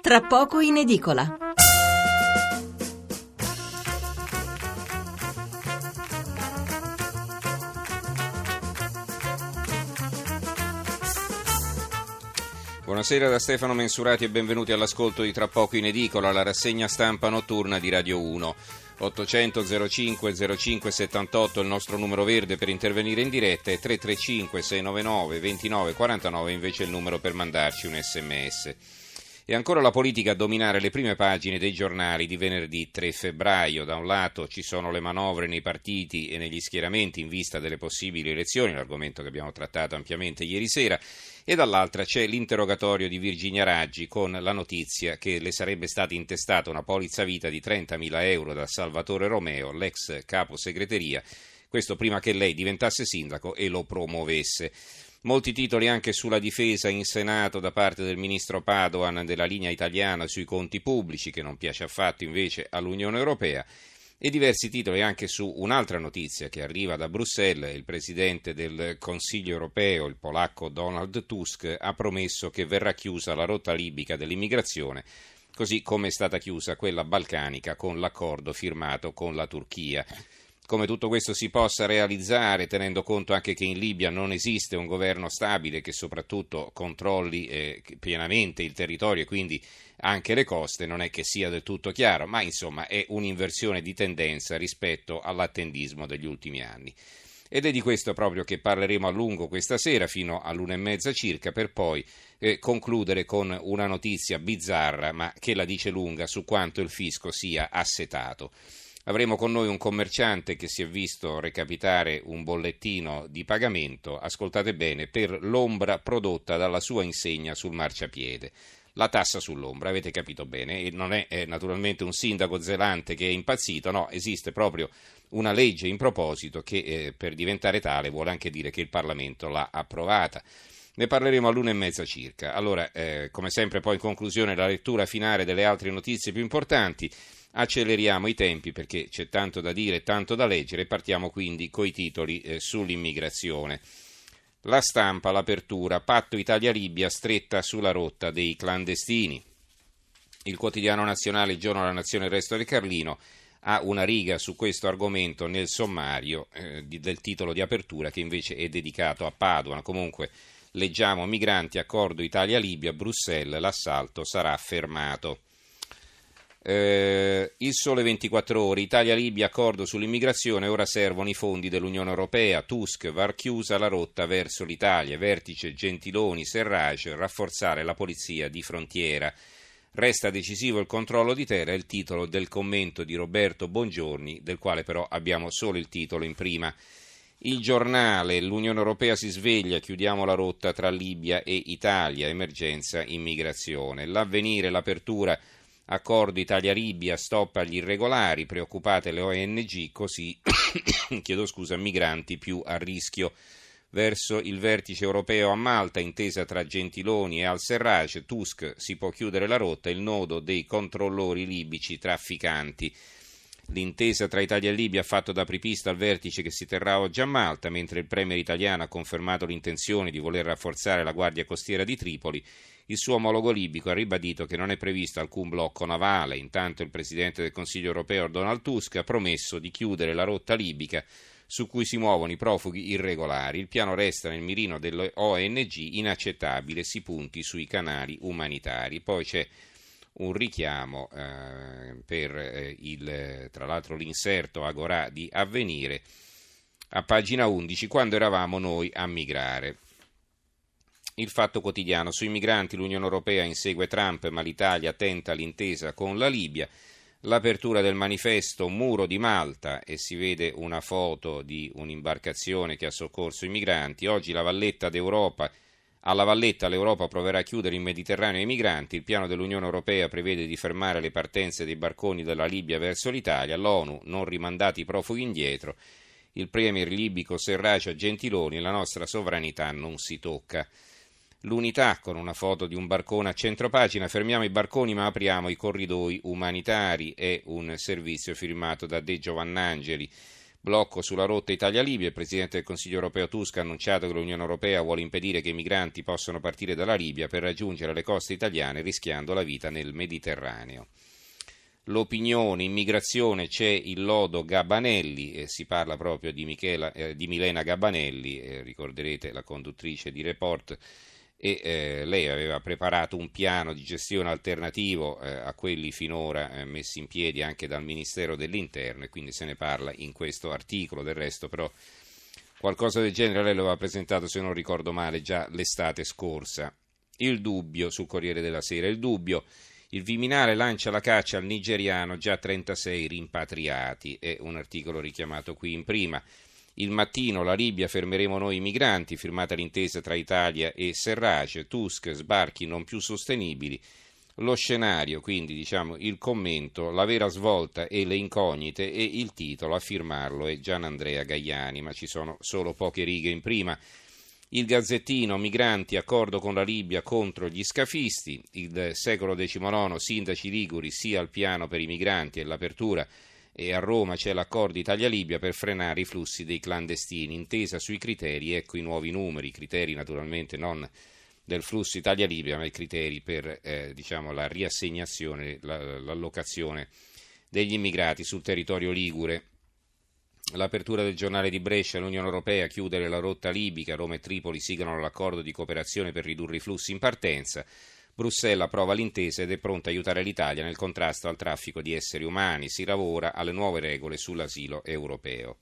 Tra poco in edicola. Buonasera da Stefano Mensurati e benvenuti all'ascolto di Tra poco in edicola, la rassegna stampa notturna di Radio 1. 800 05 05 78 il nostro numero verde per intervenire in diretta e 335 699 29 49 invece il numero per mandarci un sms. E ancora la politica a dominare le prime pagine dei giornali di venerdì 3 febbraio. Da un lato ci sono le manovre nei partiti e negli schieramenti in vista delle possibili elezioni, l'argomento che abbiamo trattato ampiamente ieri sera, e dall'altra c'è l'interrogatorio di Virginia Raggi con la notizia che le sarebbe stata intestata una polizza vita di 30.000 euro da Salvatore Romeo, l'ex capo segreteria, questo prima che lei diventasse sindaco e lo promuovesse. Molti titoli anche sulla difesa in Senato da parte del ministro Padoan della linea italiana sui conti pubblici, che non piace affatto invece all'Unione Europea, e diversi titoli anche su un'altra notizia che arriva da Bruxelles. Il presidente del Consiglio europeo, il polacco Donald Tusk, ha promesso che verrà chiusa la rotta libica dell'immigrazione così come è stata chiusa quella balcanica con l'accordo firmato con la Turchia come tutto questo si possa realizzare, tenendo conto anche che in Libia non esiste un governo stabile che soprattutto controlli eh, pienamente il territorio e quindi anche le coste, non è che sia del tutto chiaro, ma insomma è un'inversione di tendenza rispetto all'attendismo degli ultimi anni. Ed è di questo proprio che parleremo a lungo questa sera, fino all'una e mezza circa, per poi eh, concludere con una notizia bizzarra, ma che la dice lunga su quanto il fisco sia assetato. Avremo con noi un commerciante che si è visto recapitare un bollettino di pagamento, ascoltate bene, per l'ombra prodotta dalla sua insegna sul marciapiede. La tassa sull'ombra, avete capito bene, e non è, è naturalmente un sindaco zelante che è impazzito, no, esiste proprio una legge in proposito che eh, per diventare tale vuole anche dire che il Parlamento l'ha approvata. Ne parleremo all'una e mezza circa. Allora, eh, come sempre, poi in conclusione la lettura finale delle altre notizie più importanti. Acceleriamo i tempi perché c'è tanto da dire e tanto da leggere. Partiamo quindi coi titoli eh, sull'immigrazione. La stampa, l'apertura, patto Italia-Libia stretta sulla rotta dei clandestini. Il quotidiano nazionale, il giorno della nazione, il resto del Carlino, ha una riga su questo argomento nel sommario eh, del titolo di apertura che invece è dedicato a Padova. Comunque leggiamo migranti, accordo Italia-Libia, Bruxelles, l'assalto sarà fermato. Eh, il sole 24 ore, Italia-Libia, accordo sull'immigrazione, ora servono i fondi dell'Unione Europea, Tusk, var chiusa la rotta verso l'Italia, vertice Gentiloni, Serrage, rafforzare la polizia di frontiera. Resta decisivo il controllo di terra, il titolo del commento di Roberto Bongiorni, del quale però abbiamo solo il titolo in prima. Il giornale, l'Unione Europea si sveglia, chiudiamo la rotta tra Libia e Italia, emergenza immigrazione. L'avvenire, l'apertura Accordo Italia-Libia, stop agli irregolari, preoccupate le ONG, così chiedo scusa, migranti più a rischio. Verso il vertice europeo a Malta, intesa tra Gentiloni e Al-Serraj, Tusk si può chiudere la rotta, il nodo dei controllori libici trafficanti. L'intesa tra Italia e Libia ha fatto da apripista al vertice che si terrà oggi a Malta, mentre il premier italiano ha confermato l'intenzione di voler rafforzare la Guardia Costiera di Tripoli il suo omologo libico ha ribadito che non è previsto alcun blocco navale. Intanto il presidente del Consiglio europeo Donald Tusk ha promesso di chiudere la rotta libica su cui si muovono i profughi irregolari. Il piano resta nel mirino delle ONG, inaccettabile, si punti sui canali umanitari. Poi c'è un richiamo eh, per eh, il, tra l'altro l'inserto Agorà di Avvenire a pagina 11, quando eravamo noi a migrare. Il Fatto Quotidiano. Sui migranti l'Unione Europea insegue Trump, ma l'Italia tenta l'intesa con la Libia. L'apertura del manifesto Muro di Malta e si vede una foto di un'imbarcazione che ha soccorso i migranti. Oggi la Valletta d'Europa. Alla Valletta l'Europa proverà a chiudere il Mediterraneo ai migranti. Il piano dell'Unione Europea prevede di fermare le partenze dei barconi dalla Libia verso l'Italia. L'ONU non rimandati i profughi indietro. Il premier libico Serracia Gentiloni. La nostra sovranità non si tocca. L'unità con una foto di un barcone a centropagina, fermiamo i barconi ma apriamo i corridoi umanitari, è un servizio firmato da De Giovannangeli. Blocco sulla rotta Italia-Libia. Il Presidente del Consiglio europeo Tusk ha annunciato che l'Unione europea vuole impedire che i migranti possano partire dalla Libia per raggiungere le coste italiane rischiando la vita nel Mediterraneo. L'opinione, immigrazione, c'è il lodo Gabanelli, eh, si parla proprio di, Michela, eh, di Milena Gabanelli, eh, ricorderete la conduttrice di Report e eh, lei aveva preparato un piano di gestione alternativo eh, a quelli finora eh, messi in piedi anche dal Ministero dell'Interno e quindi se ne parla in questo articolo. Del resto però qualcosa del genere lei lo aveva presentato, se non ricordo male, già l'estate scorsa. Il dubbio sul Corriere della Sera, il dubbio il Viminale lancia la caccia al nigeriano, già 36 rimpatriati, è un articolo richiamato qui in prima. Il mattino la Libia fermeremo noi i migranti, firmata l'intesa tra Italia e Serrace, Tusk, sbarchi non più sostenibili. Lo scenario, quindi diciamo il commento, la vera svolta e le incognite e il titolo a firmarlo è Gian Andrea Gaiani, ma ci sono solo poche righe in prima. Il Gazzettino, migranti, accordo con la Libia contro gli scafisti, il secolo XIX, sindaci liguri sia al piano per i migranti e l'apertura e a Roma c'è l'accordo Italia-Libia per frenare i flussi dei clandestini, intesa sui criteri, ecco i nuovi numeri, criteri naturalmente non del flusso Italia-Libia, ma i criteri per eh, diciamo, la riassegnazione, la, l'allocazione degli immigrati sul territorio ligure. L'apertura del giornale di Brescia, l'Unione Europea chiudere la rotta libica, Roma e Tripoli sigano l'accordo di cooperazione per ridurre i flussi in partenza. Bruxelles approva l'intesa ed è pronta a aiutare l'Italia nel contrasto al traffico di esseri umani. Si lavora alle nuove regole sull'asilo europeo.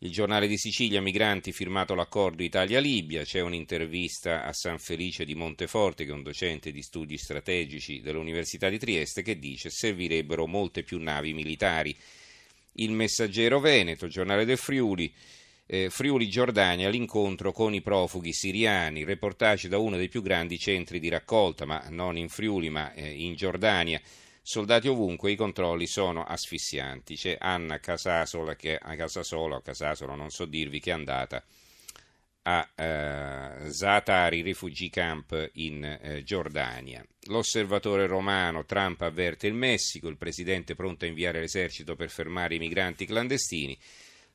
Il giornale di Sicilia, migranti, firmato l'accordo Italia-Libia. C'è un'intervista a San Felice di Monteforte, che è un docente di studi strategici dell'Università di Trieste, che dice servirebbero molte più navi militari. Il Messaggero Veneto, giornale del Friuli eh, Friuli Giordania l'incontro con i profughi siriani, reportage da uno dei più grandi centri di raccolta, ma non in Friuli ma eh, in Giordania. Soldati ovunque, i controlli sono asfissianti. C'è Anna Casasola, che, a Casasola, o Casasola, non so dirvi, che è andata a eh, Zatari Refugee Camp in eh, Giordania. L'osservatore romano Trump avverte il Messico, il presidente pronto a inviare l'esercito per fermare i migranti clandestini.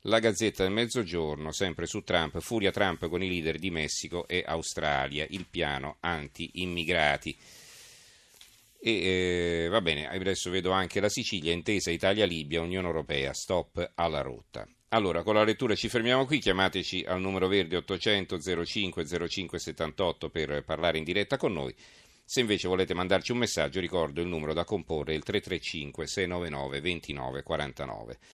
La Gazzetta del Mezzogiorno, sempre su Trump, furia Trump con i leader di Messico e Australia, il piano anti-immigrati. E eh, va bene, adesso vedo anche la Sicilia, intesa Italia-Libia, Unione Europea, stop alla rotta. Allora, con la lettura ci fermiamo qui, chiamateci al numero verde 800 05 05 78 per parlare in diretta con noi. Se invece volete mandarci un messaggio, ricordo il numero da comporre il 335 699 2949.